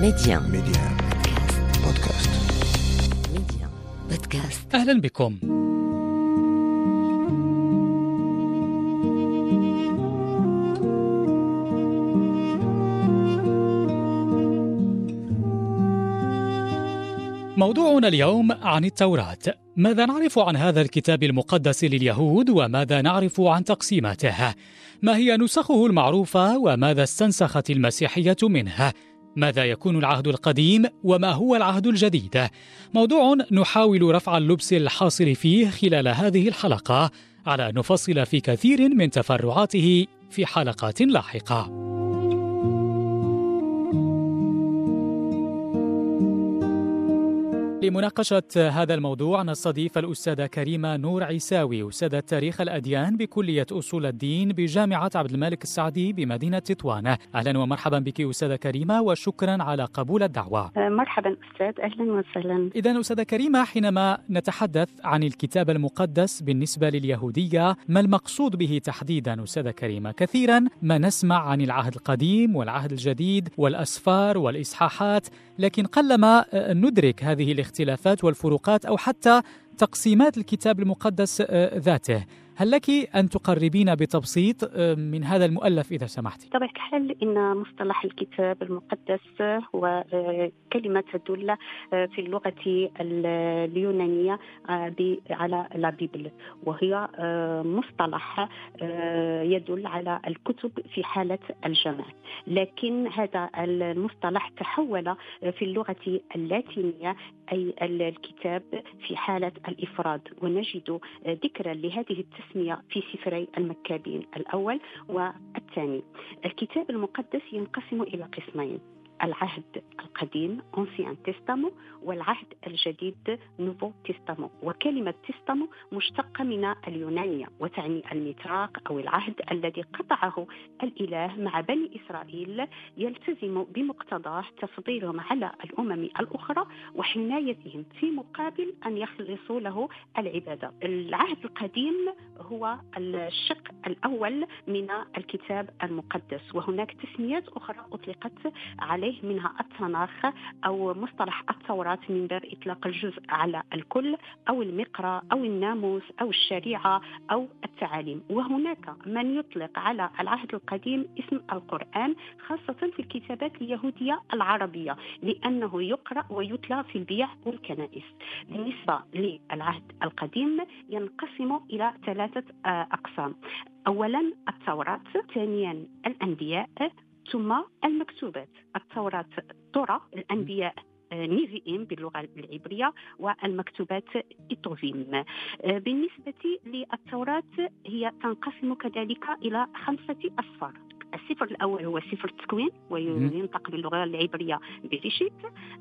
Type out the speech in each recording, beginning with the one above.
ميديان ميديان بودكاست. ميديان بودكاست. أهلا بكم. موضوعنا اليوم عن التوراة. ماذا نعرف عن هذا الكتاب المقدس لليهود وماذا نعرف عن تقسيماته؟ ما هي نسخه المعروفة وماذا استنسخت المسيحية منه ماذا يكون العهد القديم وما هو العهد الجديد؟ موضوع نحاول رفع اللبس الحاصل فيه خلال هذه الحلقة. على أن نفصل في كثير من تفرعاته في حلقات لاحقة. لمناقشة هذا الموضوع نستضيف الأستاذة كريمة نور عيساوي أستاذة تاريخ الأديان بكلية أصول الدين بجامعة عبد الملك السعدي بمدينة تطوان. أهلا ومرحبا بك أستاذة كريمة وشكرا على قبول الدعوة. مرحبا أستاذ أهلا وسهلا. إذا أستاذة كريمة حينما نتحدث عن الكتاب المقدس بالنسبة لليهودية ما المقصود به تحديدا أستاذة كريمة كثيرا ما نسمع عن العهد القديم والعهد الجديد والأسفار والإصحاحات لكن قلما ندرك هذه الاختلافات والفروقات أو حتى تقسيمات الكتاب المقدس ذاته. هل لك أن تقربين بتبسيط من هذا المؤلف إذا سمحت؟ بطبيعة الحال إن مصطلح الكتاب المقدس هو كلمة تدل في اللغة اليونانية على لا بيبل وهي مصطلح يدل على الكتب في حالة الجمع لكن هذا المصطلح تحول في اللغة اللاتينية أي الكتاب في حالة الإفراد ونجد ذكرا لهذه التسمية التسمية في سفري المكابين الأول والثاني. الكتاب المقدس ينقسم إلى قسمين. العهد القديم Ancien Testament والعهد الجديد نوفو تيستامو وكلمة تيستامو مشتقة من اليونانية وتعني الميثاق أو العهد الذي قطعه الإله مع بني إسرائيل يلتزم بمقتضاه تفضيلهم على الأمم الأخرى وحمايتهم في مقابل أن يخلصوا له العبادة. العهد القديم هو الشق الأول من الكتاب المقدس وهناك تسميات أخرى أطلقت عليه منها التناخ أو مصطلح التوراة من باب إطلاق الجزء على الكل أو المقرى أو الناموس أو الشريعة أو التعاليم. وهناك من يطلق على العهد القديم اسم القرآن خاصة في الكتابات اليهودية العربية لأنه يقرأ ويتلى في البيع والكنائس. بالنسبة للعهد القديم ينقسم إلى ثلاثة أقسام. أولا التوراة ثانيا الأنبياء ثم المكتوبات التوراة توراه الأنبياء نيفيئيم باللغة العبرية والمكتوبات كتوفيم بالنسبة للتوراة هي تنقسم كذلك إلى خمسة أسفار السفر الأول هو سفر التكوين وينطق باللغة العبرية بريشيت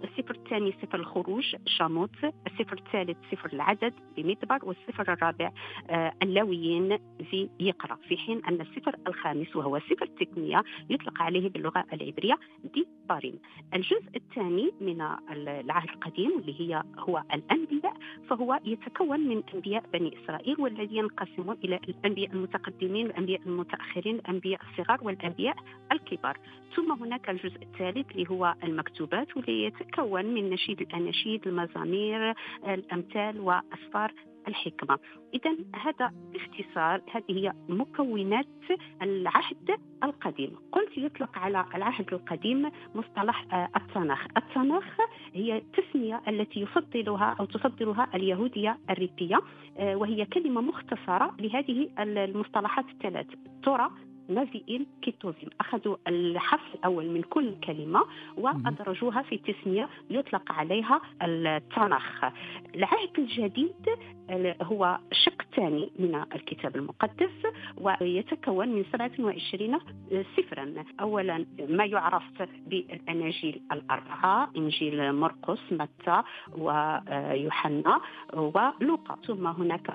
الصفر الثاني صفر الخروج شاموت. الصفر الثالث صفر العدد بمدبر والصفر الرابع آه اللاويين في يقرأ في حين أن الصفر الخامس وهو صفر التكمية يطلق عليه باللغة العبرية دي بارين. الجزء الثاني من العهد القديم اللي هي هو الأنبياء فهو يتكون من أنبياء بني إسرائيل والذي ينقسم إلى الأنبياء المتقدمين الأنبياء المتأخرين الأنبياء الصغار والأنبياء الكبار. ثم هناك الجزء الثالث اللي هو المكتوبات واللي يتكون من نشيد الأناشيد المزامير الأمثال وأسفار الحكمة. إذا هذا باختصار هذه هي مكونات العهد القديم. قلت يطلق على العهد القديم مصطلح التناخ التناخ هي التسمية التي يفضلها أو تفضلها اليهودية الريبية وهي كلمة مختصرة لهذه المصطلحات الثلاث. ترى نازئين كيتوزين. أخذوا الحرف الأول من كل كلمة وأدرجوها في تسمية يطلق عليها التناخ العهد الجديد هو شق ثاني من الكتاب المقدس ويتكون من 27 سفرا. أولا ما يعرف بالأناجيل الأربعة إنجيل مرقس متى ويوحنا ولوقا. ثم هناك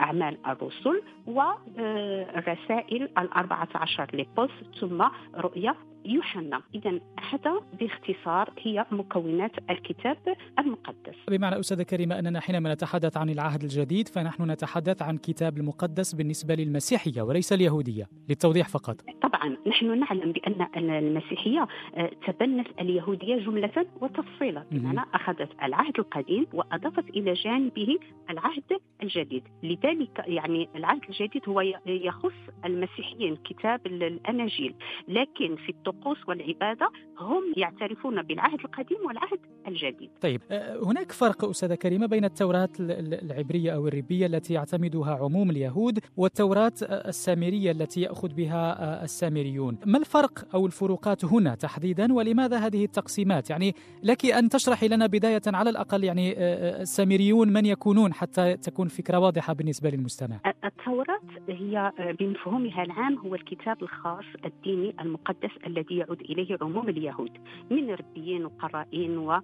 أعمال الرسل والرسائل الأربعة عشر لبوس ثم رؤيا. يوحنا. إذا هذا باختصار هي مكونات الكتاب المقدس. بمعنى أستاذة كريمة أننا حينما نتحدث عن العهد الجديد فنحن نتحدث عن كتاب المقدس بالنسبة للمسيحية وليس اليهودية للتوضيح فقط. طبعا نحن نعلم بأن المسيحية آه، تبنت اليهودية جملة وتفصيلا بمعنى أخذت العهد القديم وأضافت إلى جانبه العهد الجديد. لذلك يعني العهد الجديد هو يخص المسيحيين كتاب الأناجيل. لكن في الطقوس والعبادة هم يعترفون بالعهد القديم والعهد الجديد. طيب آه، هناك فرق أستاذة كريمة بين التوراة العبرية أو الربية التي يعتمدها عموم اليهود والتوراة السامرية التي يأخذ بها آه، السامريون. ما الفرق أو الفروقات هنا تحديدا ولماذا هذه التقسيمات؟ يعني لك أن تشرحي لنا بداية على الأقل يعني آه، السامريون من يكونون حتى تكون فكرة واضحة بالنسبة للمستمع؟ التوراة هي بمفهومها العام هو الكتاب الخاص الديني المقدس الذي يعود إليه عموم اليهود من ربيين وقرائين و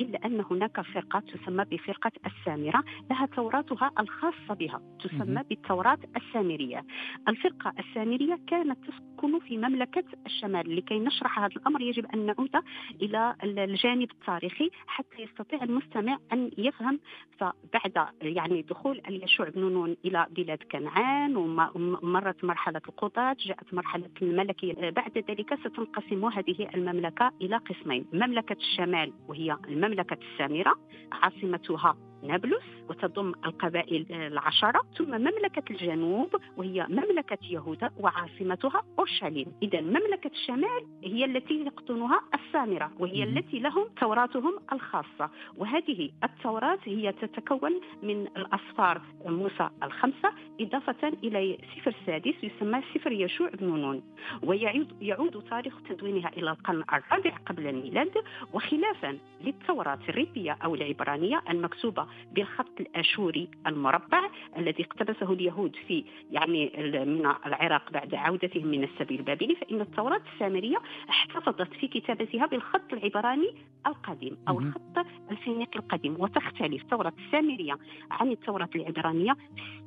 إلا أن هناك فرقة تسمى بفرقة السامرة لها توراتها الخاصة بها تسمى بالتوراه السامرية. الفرقة السامرية كانت تسكن في مملكة الشمال. لكي نشرح هذا الأمر يجب أن نعود إلى الجانب التاريخي حتى يستطيع المستمع أن يفهم. فبعد يعني دخول اليشوع بن نون إلى بلاد كنعان ومرت مرحلة القضاة جاءت مرحلة الملكية. بعد ذلك ستنقسم هذه المملكة إلى قسمين. مملكة الشمال وهي المملكة السامرة عاصمتها نابلس وتضم القبائل العشرة ثم مملكة الجنوب وهي مملكة يهوذا وعاصمتها أورشليم. إذا مملكة الشمال هي التي يقطنها السامرة وهي التي لهم توراتهم الخاصة. وهذه التوراة هي تتكون من الأصفار موسى الخمسة إضافة إلى سفر سادس يسمى سفر يشوع بن نون. ويعود يعود تاريخ تدوينها إلى القرن الرابع قبل الميلاد وخلافا للتوراة الريبية أو العبرانية المكتوبة بالخط الأشوري المربع الذي اقتبسه اليهود في يعني من العراق بعد عودتهم من السبي البابلي فإن التوراة السامرية احتفظت في كتابتها بالخط العبراني القديم أو الخط الفينيقي القديم وتختلف التوراه السامرية عن التوراة العبرانية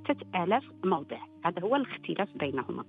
في 6000 موضع. هذا هو الاختلاف بينهما.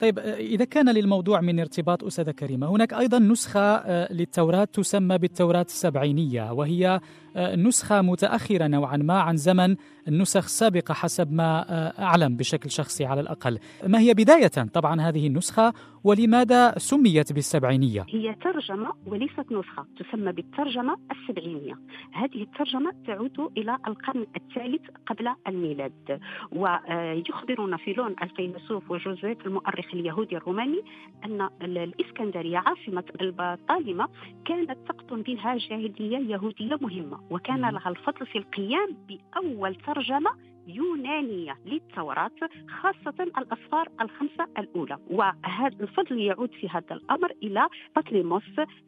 طيب إذا كان للموضوع من ارتباط أستاذة كريمة هناك أيضا نسخة آه، للتوراة تسمى بالتوراة السبعينية وهي آه، نسخة متأخرة نوعا ما عن زمن النسخ السابقة حسب ما آه، أعلم بشكل شخصي على الأقل. ما هي بداية؟ طبعا هذه النسخة ولماذا سميت بالسبعينية؟ هي ترجمة وليست نسخة تسمى بالترجمة السبعينية. هذه الترجمة تعود إلى القرن الثالث قبل الميلاد. ويخبرنا فيلون الفيلسوف وجوزيف المؤرخ اليهودي الروماني أن الإسكندرية عاصمة البطالمة كانت تقطن بها جاهلية يهودية مهمة وكان لها الفضل في القيام بأول ترجمة يونانية للتوراة خاصة الأسفار الخمسة الأولى. وهذا الفضل يعود في هذا الأمر إلى بطليموس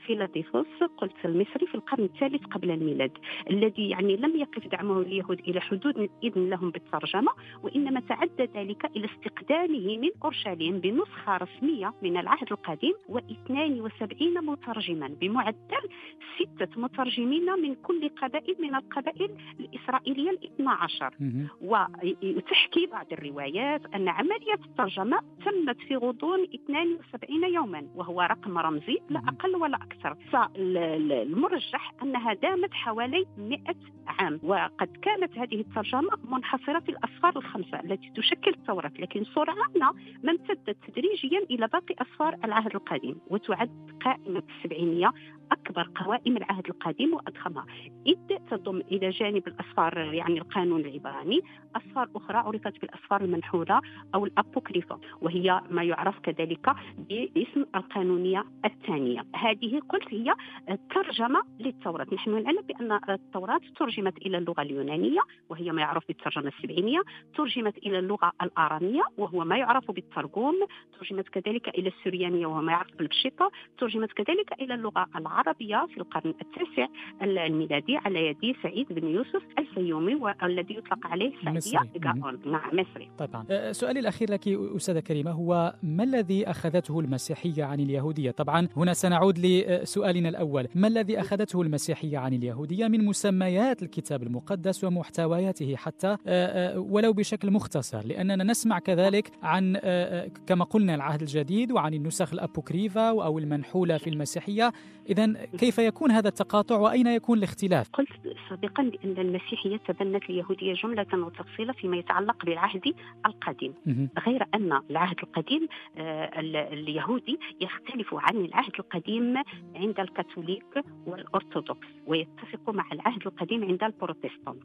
فيلاديفوس قلت المصري في القرن الثالث قبل الميلاد الذي يعني لم يقف دعمه اليهود إلى حدود إذن لهم بالترجمة وإنما تعدى ذلك إلى استقدامه من أورشليم بنسخة رسمية من العهد القديم و72 مترجما بمعدل ستة مترجمين من كل قبائل من القبائل الإسرائيلية الاثنى عشر. وتحكي بعض الروايات أن عملية الترجمة تمت في غضون 72 يوما وهو رقم رمزي لا أقل ولا أكثر. فالمرجح أنها دامت حوالي 100 عام. وقد كانت هذه الترجمة منحصرة في الأسفار الخمسة التي تشكل التوراة لكن سرعان ما امتدت تدريجيا إلى باقي أسفار العهد القديم وتعد قائمة السبعينية أكبر قوائم العهد القديم وأضخمها. إذ تضم إلى جانب الأسفار يعني القانون العبراني أسفار أخرى عرفت بالأسفار المنحولة أو الأبوكريفا وهي ما يعرف كذلك باسم القانونية الثانية. هذه قلت هي ترجمة للتوراة نحن نعلم بأن التوراة ترجمت إلى اللغة اليونانية وهي ما يعرف بالترجمة السبعينية. ترجمت إلى اللغة الآرامية وهو ما يعرف بالترجم ترجمت كذلك إلى السريانية وهو ما يعرف بالبشيطة. ترجمت كذلك إلى اللغة العربية في القرن التاسع الميلادي على يد سعيد بن يوسف الفيومي والذي يطلق عليه سعدية نعم مصري. طبعا. أه، سؤالي الأخير لك أستاذة كريمة هو ما الذي أخذته المسيحية عن اليهودية؟ طبعا هنا سنعود لسؤالنا الأول. ما الذي أخذته المسيحية عن اليهودية من مسميات الكتاب المقدس ومحتوياته حتى أه، أه، ولو بشكل مختصر لأننا نسمع كذلك عن كما قلنا العهد الجديد وعن النسخ الأبوكريفا أو المنحولة في المسيحية. إذا كيف يكون هذا التقاطع وأين يكون الاختلاف؟ قلت سابقا بأن المسيحية تبنت اليهودية جملة وتفصيلا فيما يتعلق بالعهد القديم. غير أن العهد القديم آه، اليهودي يختلف عن العهد القديم عند الكاثوليك والأرثوذكس ويتفق مع العهد القديم عند البروتستانت.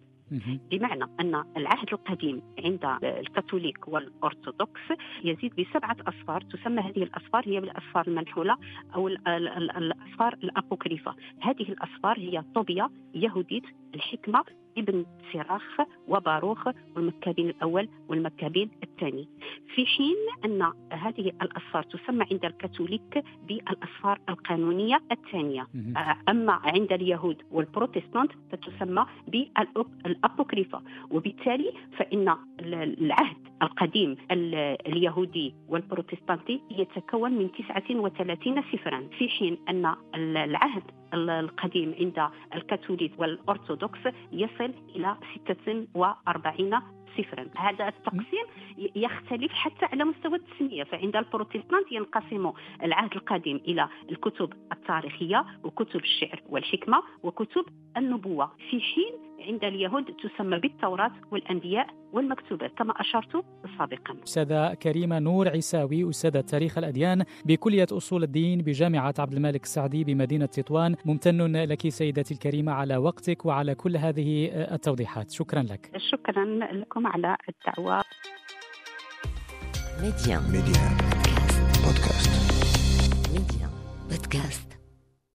بمعنى أن العهد القديم عند الكاثوليك والأرثوذكس يزيد بسبعة أصفار تسمى هذه الأصفار هي بالأصفار المنحولة أو الأصفار الأبوكريفة. هذه الأصفار هي طوبيا يهوديت الحكمة ابن سراخ وباروخ والمكابين الأول والمكابين الثاني. في حين أن هذه الأصفار تسمى عند الكاثوليك بالأصفار القانونية الثانية. أما عند اليهود والبروتستانت فتسمى بالأبوكريفة وبالتالي فإن العهد القديم اليهودي والبروتستانتي يتكون من 39 سفرا في حين أن العهد القديم عند الكاثوليك والأرثوذكس يصل إلى 46 صفرا هذا التقسيم يختلف حتى على مستوى التسمية فعند البروتستانت ينقسم العهد القديم إلى الكتب التاريخية وكتب الشعر والحكمة وكتب النبوة في حين عند اليهود تسمى بالتوراة والأنبياء والمكتوبات كما أشرت سابقا. أستاذة كريمة نور عيساوي أستاذة تاريخ الأديان بكلية أصول الدين بجامعة عبد الملك السعدي بمدينة تطوان. ممتن لك سيدتي الكريمة على وقتك وعلى كل هذه التوضيحات. شكرا لك. شكرا لكم على الدعوة. ميديا. ميديا. بودكاست. ميديا. بودكاست.